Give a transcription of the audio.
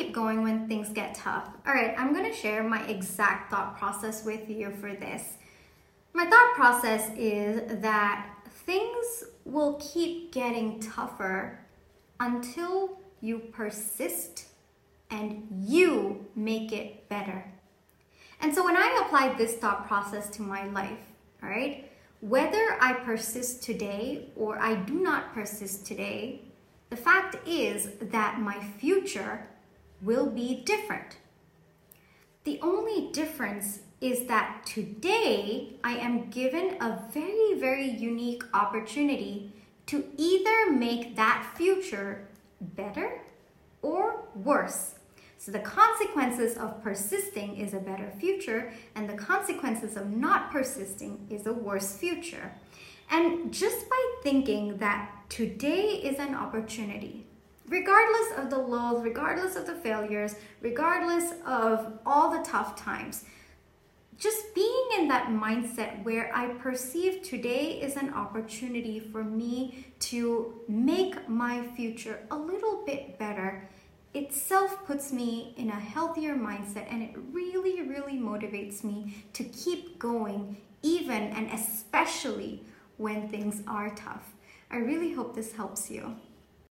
keep going when things get tough? All right, I'm gonna share my exact thought process with you for this. My thought process is that things will keep getting tougher until you persist and you make it better. And so when I apply this thought process to my life, all right, whether I persist today or I do not persist today, the fact is that my future will be different. The only difference is that today I am given a very, very unique opportunity to either make that future better or worse. So the consequences of persisting is a better future, and the consequences of not persisting is a worse future. And just by thinking that today is an opportunity, regardless of the lows, regardless of the failures, regardless of all the tough times, just being in that mindset where I perceive today is an opportunity for me to make my future a little bit better itself puts me in a healthier mindset and it really, really motivates me to keep going, even and especially when things are tough. I really hope this helps you.